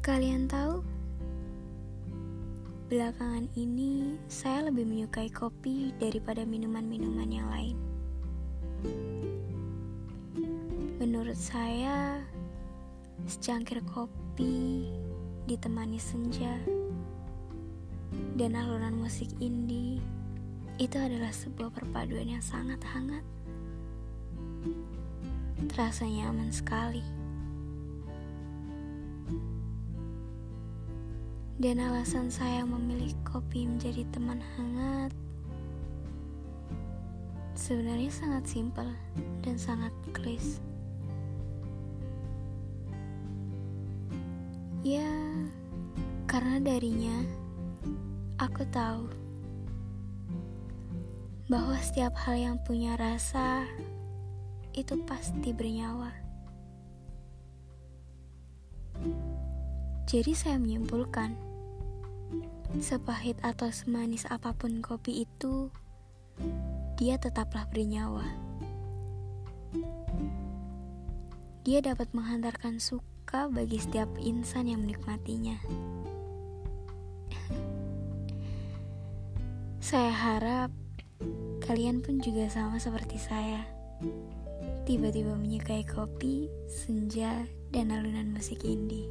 Kalian tahu, belakangan ini saya lebih menyukai kopi daripada minuman-minuman yang lain. Menurut saya, secangkir kopi ditemani senja dan alunan musik indie itu adalah sebuah perpaduan yang sangat hangat. Terasa nyaman sekali. Dan alasan saya memilih kopi menjadi teman hangat sebenarnya sangat simpel dan sangat klis. Ya, karena darinya aku tahu bahwa setiap hal yang punya rasa itu pasti bernyawa. Jadi saya menyimpulkan, sepahit atau semanis apa pun kopi itu, dia tetaplah bernyawa. Dia dapat menghantarkan suka bagi setiap insan yang menikmatinya. Saya harap kalian pun juga sama seperti saya. Tiba-tiba menyukai kopi, senja, dan alunan musik indie.